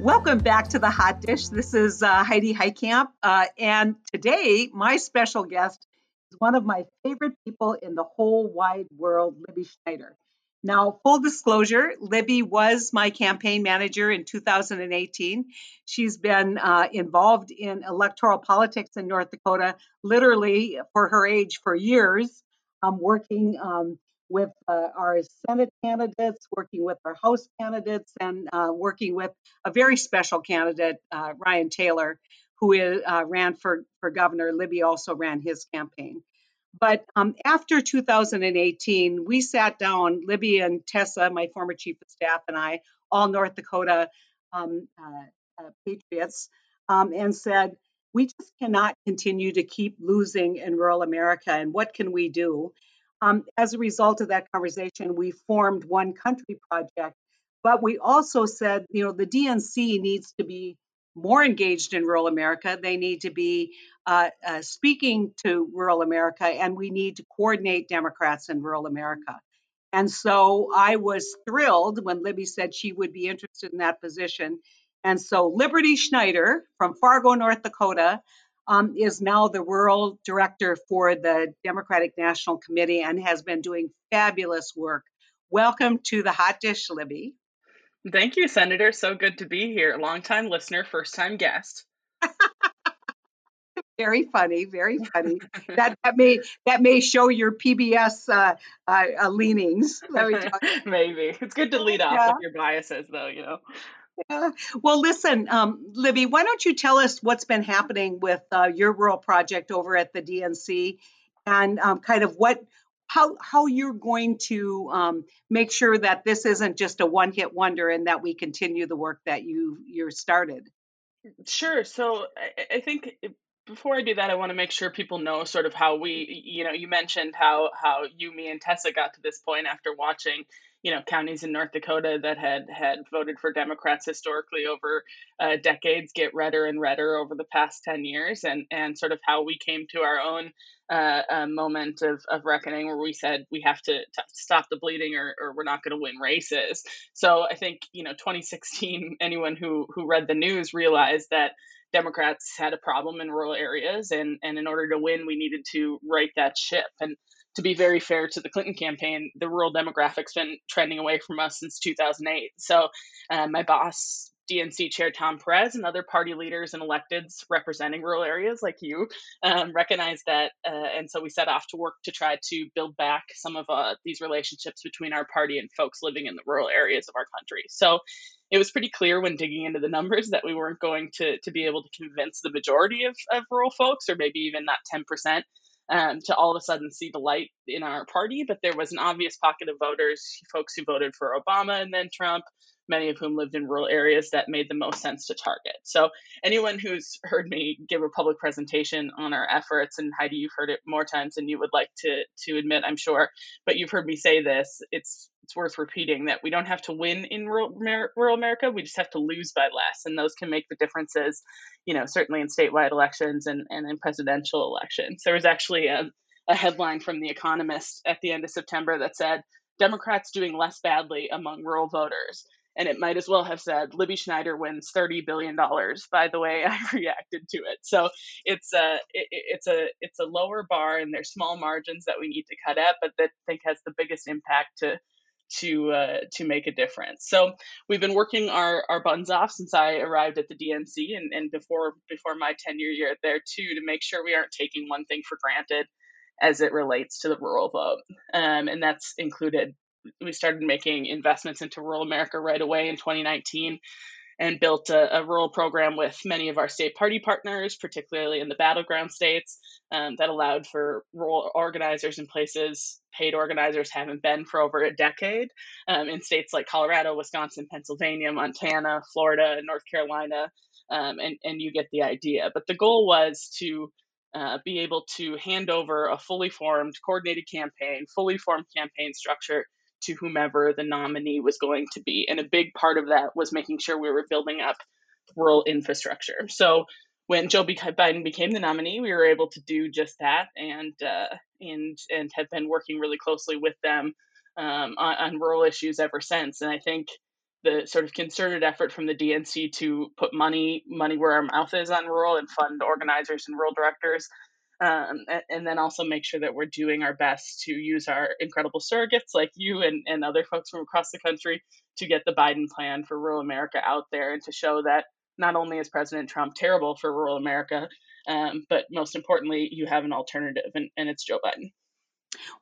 Welcome back to the Hot Dish. This is uh, Heidi Heitkamp, uh, and today my special guest is one of my favorite people in the whole wide world, Libby Schneider. Now, full disclosure, Libby was my campaign manager in 2018. She's been uh, involved in electoral politics in North Dakota, literally for her age, for years, um, working um, with uh, our Senate candidates, working with our House candidates, and uh, working with a very special candidate, uh, Ryan Taylor, who is, uh, ran for, for governor. Libby also ran his campaign. But um, after 2018, we sat down, Libby and Tessa, my former chief of staff, and I, all North Dakota um, uh, uh, patriots, um, and said, we just cannot continue to keep losing in rural America, and what can we do? Um, as a result of that conversation, we formed One Country Project, but we also said, you know, the DNC needs to be more engaged in rural America. They need to be uh, uh, speaking to rural America, and we need to coordinate Democrats in rural America. And so I was thrilled when Libby said she would be interested in that position. And so Liberty Schneider from Fargo, North Dakota, um, is now the rural director for the Democratic National Committee and has been doing fabulous work. Welcome to the Hot Dish, Libby. Thank you, Senator. So good to be here. Long-time listener, first time guest. very funny, very funny. that that may that may show your PBS uh, uh, uh, leanings. Maybe it's good to lead off yeah. with your biases, though. You know. Yeah. Well, listen, um, Libby, why don't you tell us what's been happening with uh, your rural project over at the DNC, and um, kind of what how how you're going to um, make sure that this isn't just a one hit wonder and that we continue the work that you you're started. Sure. So I, I think before I do that, I want to make sure people know sort of how we, you know, you mentioned how how you, me, and Tessa got to this point after watching you know counties in North Dakota that had had voted for Democrats historically over uh, decades get redder and redder over the past ten years, and and sort of how we came to our own uh, uh, moment of, of reckoning where we said we have to, to stop the bleeding or, or we're not going to win races. So I think you know 2016, anyone who who read the news realized that. Democrats had a problem in rural areas, and, and in order to win, we needed to right that ship. And to be very fair to the Clinton campaign, the rural demographic's been trending away from us since 2008. So, uh, my boss, DNC Chair Tom Perez, and other party leaders and electeds representing rural areas like you um, recognize that. Uh, and so we set off to work to try to build back some of uh, these relationships between our party and folks living in the rural areas of our country. So it was pretty clear when digging into the numbers that we weren't going to, to be able to convince the majority of, of rural folks, or maybe even that 10% um, to all of a sudden see the light in our party. But there was an obvious pocket of voters, folks who voted for Obama and then Trump, many of whom lived in rural areas that made the most sense to target. So, anyone who's heard me give a public presentation on our efforts, and Heidi, you've heard it more times than you would like to to admit, I'm sure, but you've heard me say this. It's it's worth repeating that we don't have to win in rural, rural America. We just have to lose by less, and those can make the differences. You know, certainly in statewide elections and and in presidential elections. There was actually a, a headline from The Economist at the end of September that said. Democrats doing less badly among rural voters and it might as well have said Libby Schneider wins thirty billion dollars. By the way, I reacted to it. So it's a it, it's a it's a lower bar, and there's small margins that we need to cut at, but that I think has the biggest impact to to uh, to make a difference. So we've been working our, our buns off since I arrived at the DNC and, and before before my tenure year there too to make sure we aren't taking one thing for granted as it relates to the rural vote. Um, and that's included we started making investments into rural America right away in 2019 and built a, a, rural program with many of our state party partners, particularly in the battleground states, um, that allowed for rural organizers in places paid organizers haven't been for over a decade um, in states like Colorado, Wisconsin, Pennsylvania, Montana, Florida, North Carolina, um, and, and you get the idea. But the goal was to uh, be able to hand over a fully formed, coordinated campaign, fully formed campaign structure to whomever the nominee was going to be. And a big part of that was making sure we were building up rural infrastructure. So when Joe Biden became the nominee, we were able to do just that, and uh, and and have been working really closely with them um, on, on, rural issues ever since. And I think the sort of concerted effort from the DNC to put money money where our mouth is on rural and fund organizers and rural directors. Um, and, then also make sure that we're doing our best to use our incredible surrogates like you and, and other folks from across the country to get the Biden plan for rural America out there and to show that not only is President Trump terrible for rural America, um, but most importantly, you have an alternative, and, and it's Joe Biden.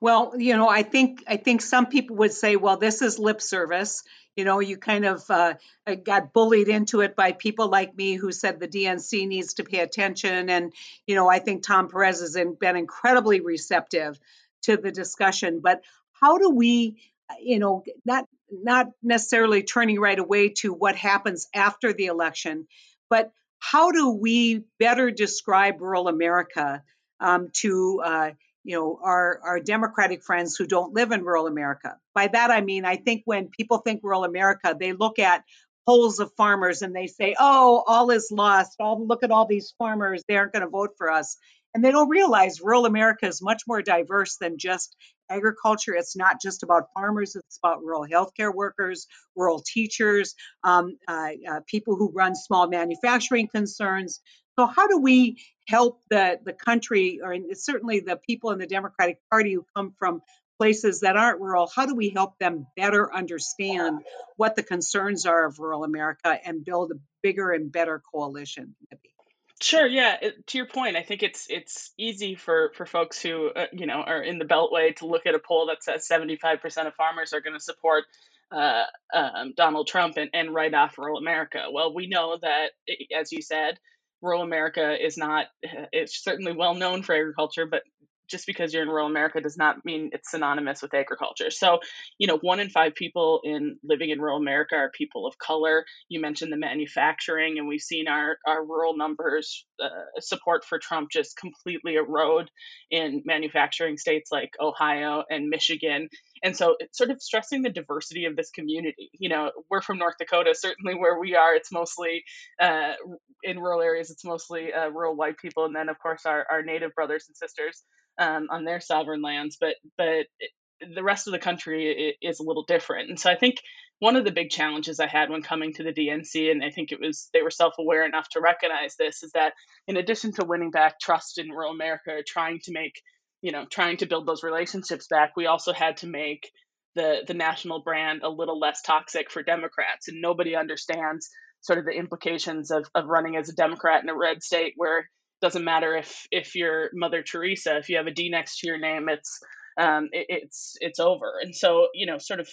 Well, you know, I think I think some people would say, well, this is lip service. You know, you kind of uh, uh got bullied into it by people like me who said the DNC needs to pay attention. And you know, I think Tom Perez has been incredibly receptive to the discussion. But how do we, uh, you know, not not necessarily turning right away to what happens after the election, but how do we better describe rural America um, to uh, you know our our democratic friends who don't live in rural america. By that i mean i think when people think rural america they look at polls of farmers and they say oh all is lost. All look at all these farmers. They aren't going to vote for us. And they don't realize rural america is much more diverse than just agriculture. It's not just about farmers. It's about rural healthcare workers rural teachers um, uh, uh, people who run small manufacturing concerns so how do we help the the country, or certainly the people in the Democratic Party who come from places that aren't rural? How do we help them better understand what the concerns are of rural America and build a bigger and better coalition? Sure. Yeah. It, to your point, I think it's it's easy for for folks who uh, you know are in the Beltway to look at a poll that says seventy five percent of farmers are going to support uh, um, Donald Trump and, and write off rural America. Well, we know that, as you said, rural America is not, it's certainly well known for agriculture, but just because you're in rural America does not mean it's synonymous with agriculture. So, you know, one in five people in living in rural America are people of color. You mentioned the manufacturing, and we've seen our our rural numbers uh, support for Trump just completely erode in manufacturing states like Ohio and Michigan. And so, it's sort of stressing the diversity of this community. You know, we're from North Dakota, certainly where we are, it's mostly uh, in rural areas, it's mostly uh, rural white people, and then of course our our native brothers and sisters um, on their sovereign lands, but but the rest of the country is a little different. And so I think one of the big challenges I had when coming to the DNC, and I think it was they were self aware enough to recognize this, is that in addition to winning back trust in rural America, trying to make you know trying to build those relationships back, we also had to make the the national brand a little less toxic for Democrats, and nobody understands sort of the implications of, of running as a Democrat in a red state where it doesn't matter if if you're Mother Teresa, if you have a D next to your name, it's um, it, it's it's over. And so you know, sort of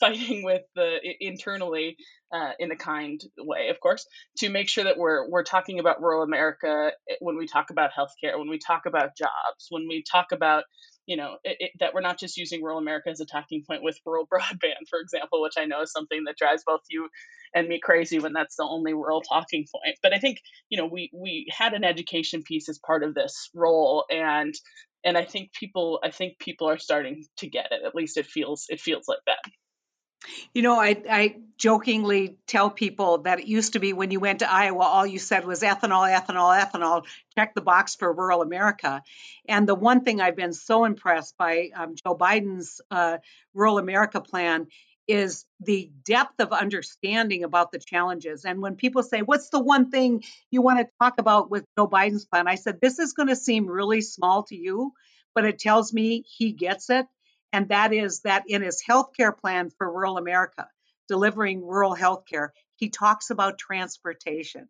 fighting with the internally uh, in a kind way, of course, to make sure that we're we're talking about rural America eh, when we talk about healthcare, when we talk about jobs, when we talk about you know it, it, that we're not just using rural America as a talking point with rural broadband, for example, which I know is something that drives both you and me crazy when that's the only rural talking point. But I think you know we we had an education piece as part of this role, and and I think people I think people are starting to get it. At least it feels it feels like that. You know, I, I jokingly tell people that it used to be when you went to Iowa, all you said was ethanol, ethanol, ethanol, check the box for rural America. And the one thing I've been so impressed by um, Joe Biden's uh, rural America plan is the depth of understanding about the challenges. And when people say, What's the one thing you want to talk about with Joe Biden's plan? I said, This is going to seem really small to you, but it tells me he gets it and that is that in his healthcare plan for rural America, delivering rural healthcare, he talks about transportation.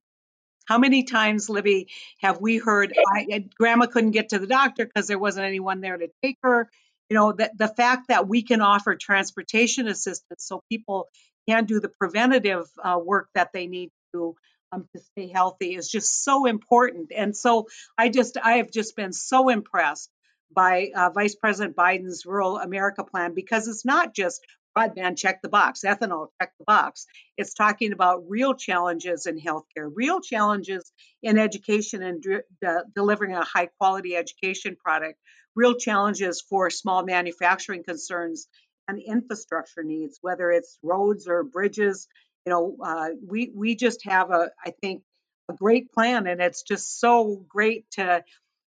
How many times, Libby, have we heard I, grandma couldn't get to the doctor because there wasn't anyone there to take her? You know, that the fact that we can offer transportation assistance so people can do the preventative uh, work that they need to um, to stay healthy is just so important. And so I just I have just been so impressed by uh, Vice President Biden's Rural America plan because it's not just broadband check the box, ethanol check the box. It's talking about real challenges in healthcare, real challenges in education and de- delivering a high quality education product, real challenges for small manufacturing concerns and infrastructure needs, whether it's roads or bridges. You know, uh, we we just have a I think a great plan, and it's just so great to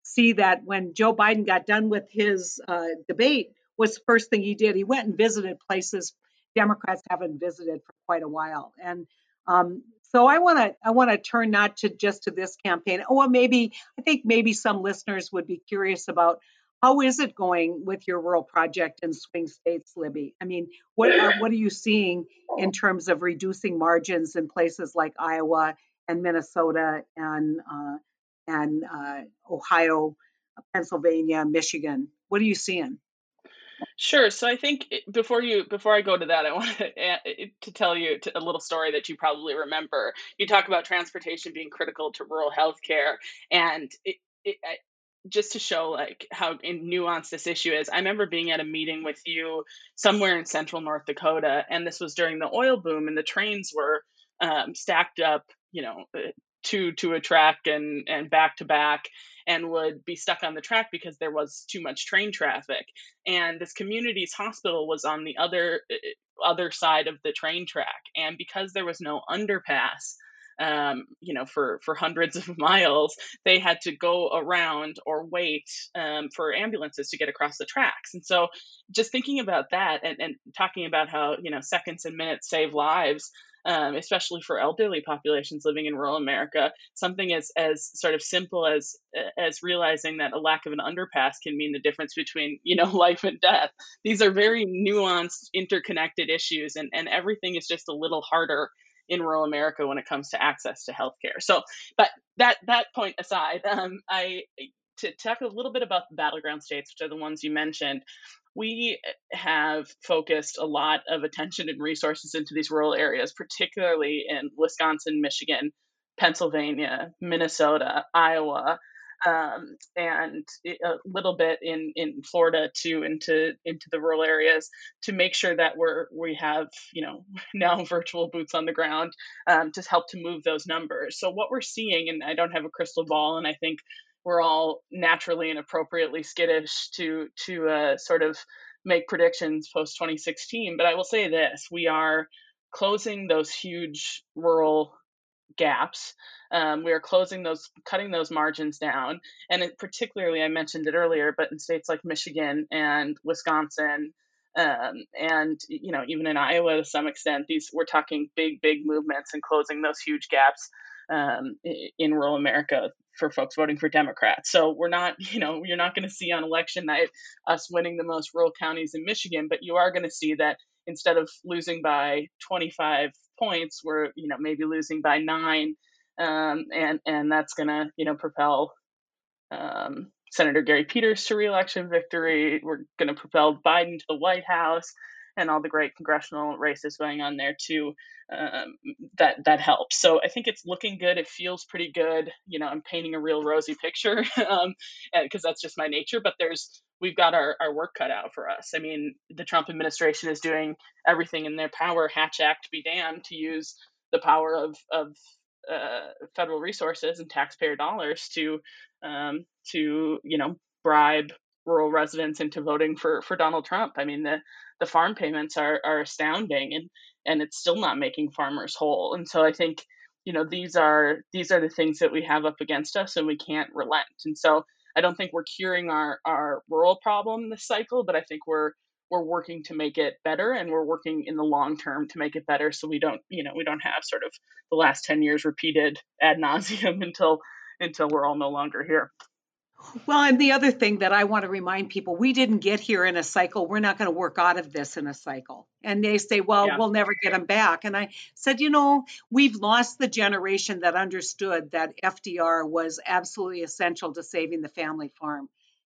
see that when Joe Biden got done with his uh, debate, was the first thing he did. He went and visited places Democrats haven't visited for quite a while. And um, so I want to I want to turn not to just to this campaign. Oh, well, maybe I think maybe some listeners would be curious about how is it going with your rural project in swing states, Libby? I mean, what are, what are you seeing in terms of reducing margins in places like Iowa and Minnesota and uh, and uh, Ohio, Pennsylvania, Michigan? What are you seeing? Sure. So I think before you before I go to that, I want to, to tell you a little story that you probably remember. You talk about transportation being critical to rural healthcare, and it, it, just to show like how nuanced this issue is. I remember being at a meeting with you somewhere in central North Dakota, and this was during the oil boom, and the trains were um, stacked up, you know, uh, two to a track and and back to back and would be stuck on the track because there was too much train traffic and this community's hospital was on the other uh, other side of the train track and because there was no underpass um, you know, for for hundreds of miles, they had to go around or wait um, for ambulances to get across the tracks. And so, just thinking about that and, and talking about how you know seconds and minutes save lives, um, especially for elderly populations living in rural America. Something as as sort of simple as as realizing that a lack of an underpass can mean the difference between you know life and death. These are very nuanced, interconnected issues, and and everything is just a little harder in rural America when it comes to access to healthcare. So, but that that point aside, um, I to talk a little bit about the battleground states, which are the ones you mentioned we have focused a lot of attention and resources into these rural areas, particularly in Wisconsin, Michigan, Pennsylvania, Minnesota, Iowa, um, and a little bit in, in Florida too, into into the rural areas to make sure that we're we have you know now virtual boots on the ground um, to help to move those numbers. So what we're seeing, and I don't have a crystal ball, and I think we're all naturally and appropriately skittish to to uh, sort of make predictions post 2016. But I will say this: we are closing those huge rural gaps. Um, we are closing those, cutting those margins down, and it, particularly, I mentioned it earlier, but in states like Michigan and Wisconsin, um, and you know even in Iowa to some extent, these we're talking big, big movements and closing those huge gaps um, in rural America for folks voting for Democrats. So we're not, you know, you're not going to see on election night us winning the most rural counties in Michigan, but you are going to see that instead of losing by 25 points, we're, you know, maybe losing by nine, um, and and that's going to, you know, propel um, Senator Gary Peters to reelection victory. We're going to propel Biden to the White House and all the great congressional races going on there too. Um, that that helps. So I think it's looking good. It feels pretty good. You know, I'm painting a real rosy picture because um, that's just my nature. But there's we've got our, our work cut out for us. I mean, the Trump administration is doing everything in their power, Hatch Act be damned, to use the power of of uh, federal resources and taxpayer dollars to um, to you know bribe rural residents into voting for for Donald Trump. I mean, the the farm payments are are astounding, and and it's still not making farmers whole. And so I think you know these are these are the things that we have up against us, and we can't relent. And so I don't think we're curing our our rural problem this cycle, but I think we're we're working to make it better and we're working in the long term to make it better so we don't you know we don't have sort of the last 10 years repeated ad nauseum until until we're all no longer here well, and the other thing that I want to remind people, we didn't get here in a cycle. We're not going to work out of this in a cycle. And they say, well, yeah. we'll never get them back. And I said, you know, we've lost the generation that understood that FDR was absolutely essential to saving the family farm.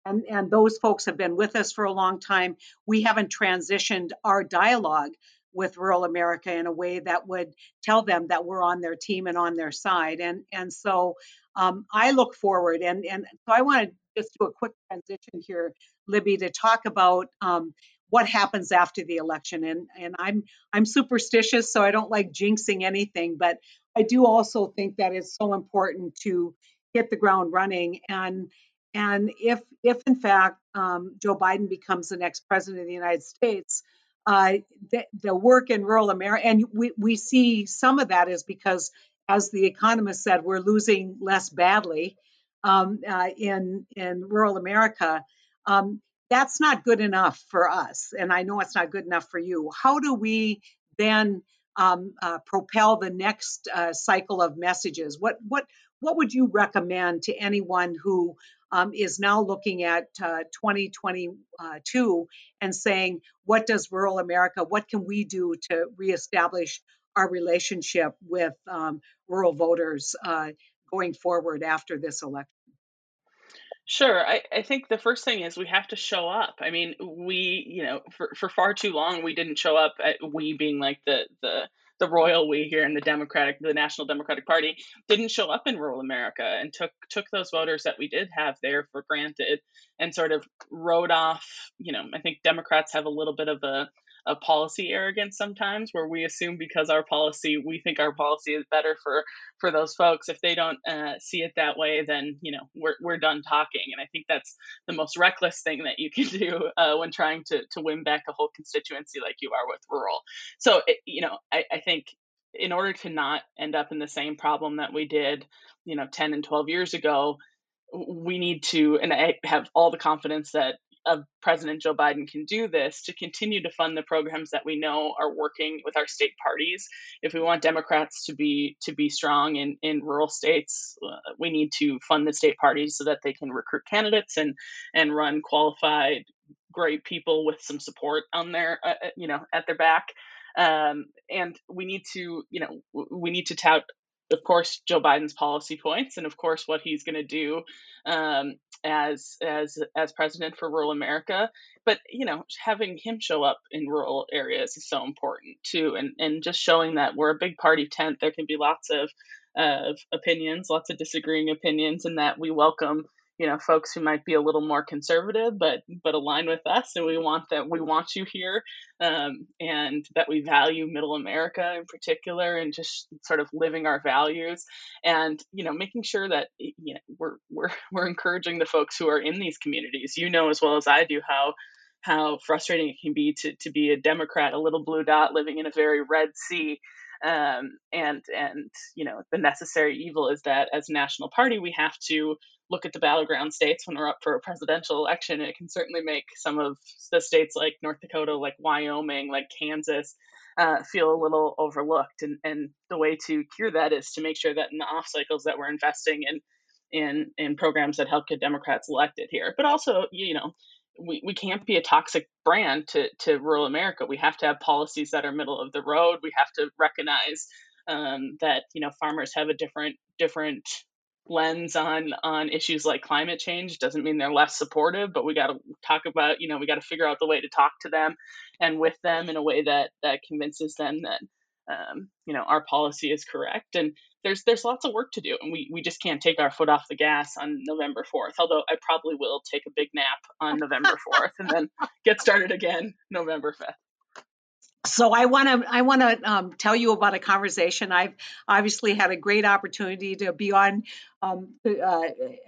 And, and those folks have been with us for a long time. We haven't transitioned our dialogue with rural America in a way that would tell them that we're on their team and on their side. And and so um, I look forward and and so I want to just do a quick transition here, Libby, to talk about um, what happens after the election. And and I'm I'm superstitious, so I don't like jinxing anything, but I do also think that it's so important to hit the ground running and and if if in fact um, Joe Biden becomes the next president of the United States, uh, the, the, work in rural America, and we, we see some of that is because, as the economist said, we're losing less badly um, uh, in in rural America. Um, that's not good enough for us, and I know it's not good enough for you. How do we then um, uh, propel the next uh, cycle of messages? What what what would you recommend to anyone who um, is now looking at uh, 2022 and saying, what does rural America, what can we do to reestablish our relationship with um, rural voters uh, going forward after this election? Sure. I, I think the first thing is we have to show up. I mean, we, you know, for, for far too long, we didn't show up at we being like the, the, the royal we here in the Democratic, the National Democratic Party, didn't show up in rural America and took took those voters that we did have there for granted and sort of rode off. You know, I think Democrats have a little bit of a a policy arrogance sometimes where we assume because our policy we think our policy is better for for those folks. If they don't uh, see it that way then you know we're, we're done talking. And i think that's the most reckless thing that you can do uh, when trying to to win back a whole constituency like you are with rural. So it, you know I, I think in order to not end up in the same problem that we did you know 10 and 12 years ago we need to and i have all the confidence that of President Joe Biden can do this to continue to fund the programs that we know are working with our state parties. If we want Democrats to be to be strong in in rural states, uh, we need to fund the state parties so that they can recruit candidates and and run qualified, great people with some support on their uh, uh you know at their back. Um, and we need to you know we need to tout of course Joe Biden's policy points and of course what he's going to do um, as as as president for rural America. But you know, having him show up in rural areas is so important too, and and just showing that we're a big party tent. There can be lots of of opinions, lots of disagreeing opinions, and that we welcome you know folks who might be a little more conservative but but align with us and we want that we want you here um, and that we value middle america in particular and just sort of living our values and you know making sure that you know we're we're we're encouraging the folks who are in these communities. You know as well as i do how how frustrating it can be to, to be a democrat a little blue dot living in a very red sea um, and and you know the necessary evil is that as national party we have to look at the battleground states when we're up for a presidential election. It can certainly make some of the states like North Dakota, like Wyoming, like Kansas, uh, feel a little overlooked. And, and the way to cure that is to make sure that in the off cycles that we're investing in in in programs that help get Democrats elected here. But also, you know, we, we can't be a toxic brand to, to rural America. We have to have policies that are middle of the road. We have to recognize um, that you know farmers have a different different lens on on issues like climate change. Doesn't mean they're less supportive but we got to talk about you know we got to figure out the way to talk to them and with them in a way that that convinces them that um, you know our policy is correct. And there's there's lots of work to do and we, we just can't take our foot off the gas on november 4th although i probably will take a big nap on november 4th and then get started again november 5th so I want to I want to um, tell you about a conversation. I've obviously had a great opportunity to be on um, uh,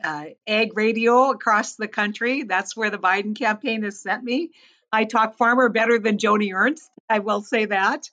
uh, ag radio across the country. That's where the Biden campaign has sent me. I talk farmer better than Joni Ernst. I will say that.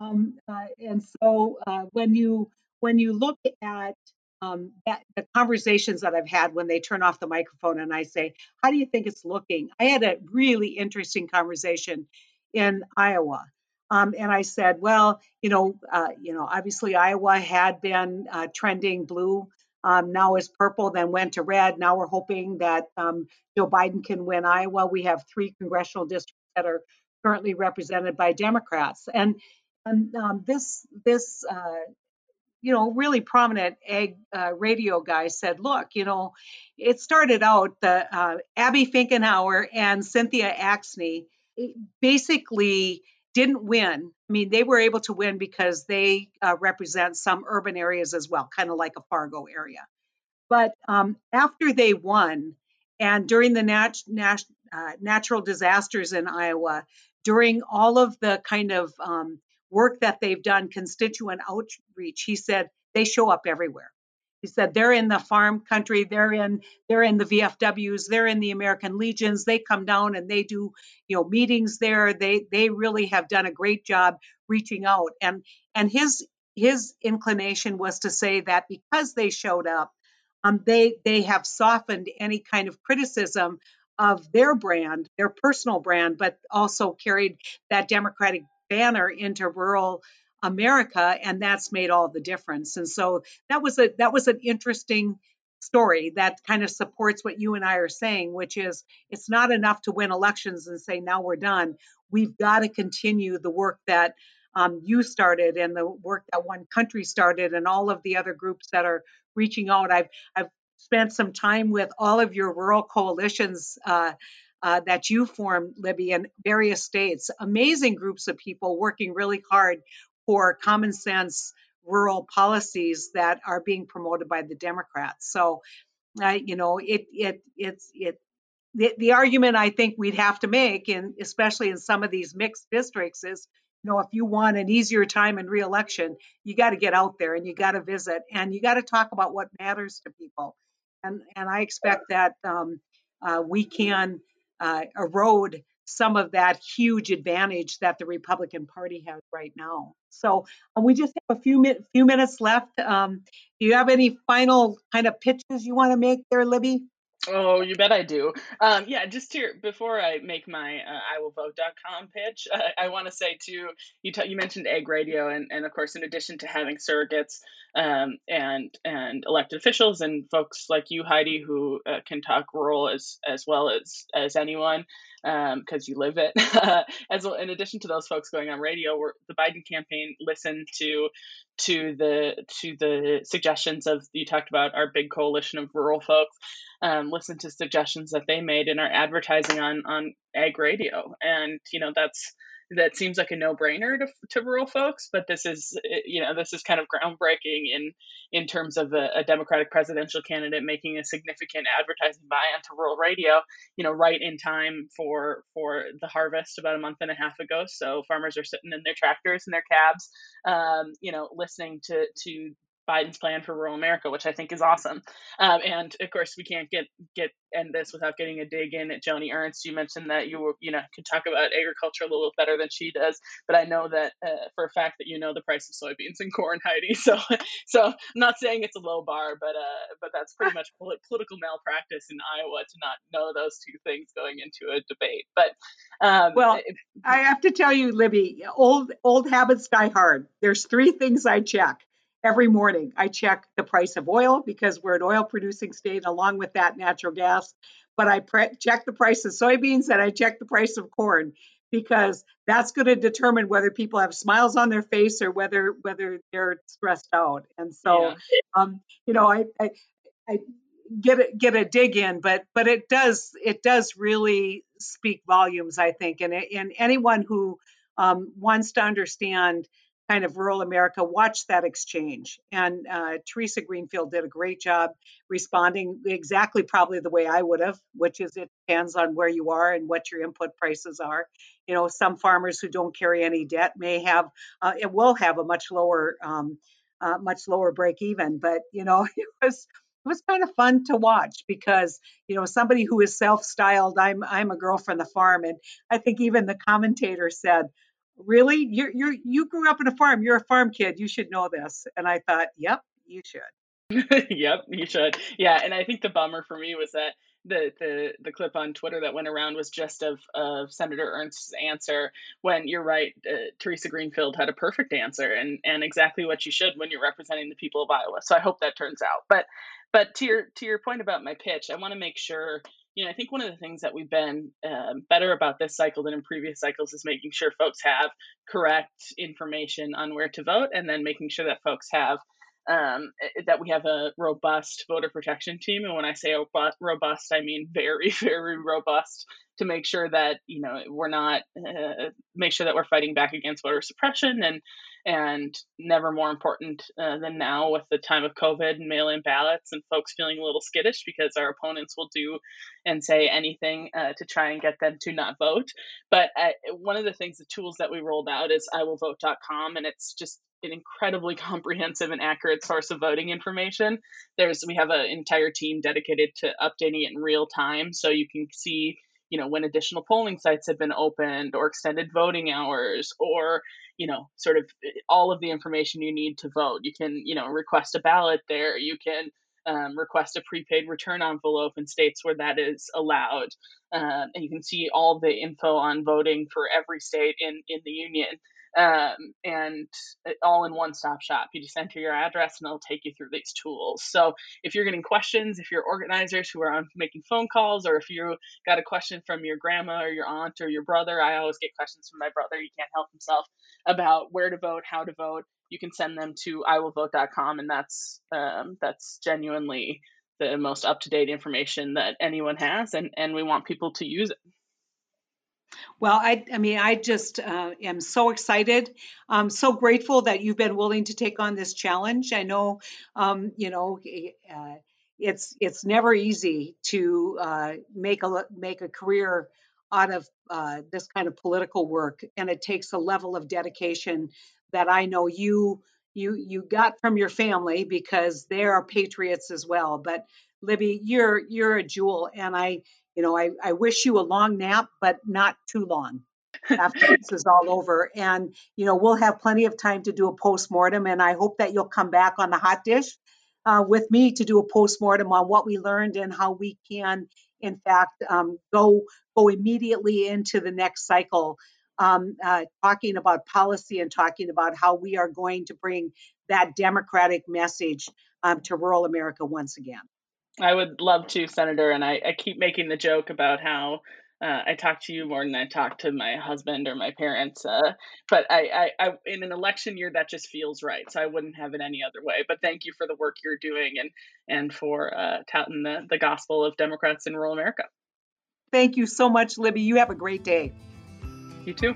Um, uh, and so uh, when you when you look at um, that, the conversations that I've had when they turn off the microphone and I say, "How do you think it's looking?" I had a really interesting conversation in Iowa um, and I said, well, you know, uh, you know, obviously Iowa had been uh, trending blue. Um, now is purple, then went to red. Now we're hoping that um, Joe Biden can win Iowa. We have three congressional districts that are currently represented by Democrats, and and um, this this uh, you know really prominent ag uh, radio guy said, look, you know, it started out the uh, Abby Finkenauer and Cynthia Axne basically didn't win. I mean, they were able to win because they uh, represent some urban areas as well, kind of like a Fargo area. But um, after they won, and during the nat- nat- uh, natural disasters in Iowa, during all of the kind of um, work that they've done, constituent outreach, he said they show up everywhere. He said they're in the farm country, they're in they're in the VFWs, they're in the American Legions. They come down and they do you know meetings there. They they really have done a great job reaching out. And and his his inclination was to say that because they showed up, um, they they have softened any kind of criticism of their brand, their personal brand, but also carried that Democratic banner into rural America, and that's made all the difference. And so that was a that was an interesting story that kind of supports what you and I are saying, which is it's not enough to win elections and say now we're done. We've got to continue the work that um, you started and the work that One Country started, and all of the other groups that are reaching out. I've I've spent some time with all of your rural coalitions. Uh, uh, that you formed, Libby, in various states. Amazing groups of people working really hard for common sense rural policies that are being promoted by the Democrats. So, uh, you know, it it it's it. The, the argument I think we'd have to make, and especially in some of these mixed districts, is you know if you want an easier time in reelection, you got to get out there and you got to visit and you got to talk about what matters to people. And and I expect that um, uh, we can uh, erode some of that huge advantage that the Republican Party has right now. So um, we just have a few mi- few minutes left. Um, do you have any final kind of pitches you want to make there, Libby? Oh, you bet I do. Um, yeah, just here before I make my uh, iwillvote.com pitch, uh, I want to say too. You t- you mentioned Ag Radio, and, and of course, in addition to having surrogates um, and and elected officials and folks like you, Heidi, who uh, can talk rural as as well as as anyone, because um, you live it. as well, in addition to those folks going on radio, the Biden campaign listened to to the to the suggestions of you talked about our big coalition of rural folks. Um, listen to suggestions that they made in our advertising on on ag radio, and you know that's that seems like a no-brainer to, to rural folks but this is eh, you know this is kind of groundbreaking in in terms of a, a democratic presidential candidate making a significant advertising buy onto rural radio you know right in time for for the harvest about a month and a half ago. So farmers are sitting in their tractors and their cabs um, you know listening to to Biden's plan for rural America, which I think is awesome. Um, and of course, we can't get get end this without getting a dig in at Joni Ernst. You mentioned that you were, you know can talk about agriculture a little better than she does, but I know that uh, for a fact that you know the price of soybeans and corn, Heidi. So so I'm not saying it's a low bar, but uh, but that's pretty much political malpractice in Iowa to not know those two things going into a debate. But um, well, if, I have to tell you, Libby, old old habits die hard. There's three things I check every morning I check the price of oil because we're an oil producing state, along with that, natural gas. But I pre- check the price of soybeans and I check the price of corn because that's going to determine whether people have smiles on their face or whether whether they're stressed out. And so, yeah. um, you know, I, I, I get a, get a dig in, but but it does it does really speak volumes, I think, and and anyone who um, wants to understand kind of rural America watched that exchange. And uh, Theresa Greenfield did a great job responding exactly probably the way I would have, which is it depends on where you are and what your input prices are. You know, some farmers who don't carry any debt may have, uh, it will have a much lower, um, uh, much lower break even. But you know, it was it was kind of fun to watch because you know somebody who is self-styled i'm i'm a girl from the farm and i think even the commentator said really you're you're you grew up in a farm you're a farm kid you should know this and i thought yep you should yep you should yeah and i think the bummer for me was that the the the clip on Twitter that went around was just of of Senator Ernst's answer. When you're right, uh, Theresa Greenfield had a perfect answer and and exactly what you should when you're representing the people of Iowa. So I hope that turns out. But but to your to your point about my pitch, I want to make sure you know, I think one of the things that we've been um, better about this cycle than in previous cycles is making sure folks have correct information on where to vote, and then making sure that folks have um, that we have a robust voter protection team. And when I say robust, I mean very, very robust to make sure that you know we're not uh, make sure that we're fighting back against voter suppression and and never more important uh, than now with the time of COVID and mail-in ballots and folks feeling a little skittish because our opponents will do and say anything uh, to try and get them to not vote. But uh, one of the things, the tools that we rolled out is iwillvote.com, and it's just an incredibly comprehensive and accurate source of voting information. There's we have an entire team dedicated to updating it in real time, so you can see you know when additional polling sites have been opened or extended voting hours or you know sort of all of the information you need to vote. You can you know request a ballot there. You can um, request a prepaid return envelope in states where that is allowed. Um, and you can see all the info on voting for every state in, in the union um, and all in one stop shop. You just enter your address and it'll take you through these tools. So if you're getting questions, if you're organizers who are making phone calls, or if you got a question from your grandma or your aunt or your brother, I always get questions from my brother. He can't help himself about where to vote, how to vote. You can send them to iwillvote.com, and that's um, that's genuinely the most up to date information that anyone has, and and we want people to use it. Well, I, I mean, I just uh, am so excited. I'm so grateful that you've been willing to take on this challenge. I know, um, you know, uh, it's it's never easy to uh, make a make a career out of uh, this kind of political work, and it takes a level of dedication that I know you you you got from your family because they are patriots as well. But Libby, you're you're a jewel, and I you know, I, I wish you a long nap, but not too long after this is all over. And, you know, we'll have plenty of time to do a post-mortem. And I hope that you'll come back on the hot dish uh, with me to do a post-mortem on what we learned and how we can, in fact, um, go go immediately into the next cycle, um, uh, talking about policy and talking about how we are going to bring that democratic message um, to rural America once again. I would love to, Senator. And I, I keep making the joke about how uh, I talk to you more than I talk to my husband or my parents. Uh, but I, I, I, in an election year, that just feels right. So I wouldn't have it any other way. But thank you for the work you're doing and and for uh, touting the, the gospel of Democrats in rural America. Thank you so much, Libby. You have a great day. You too.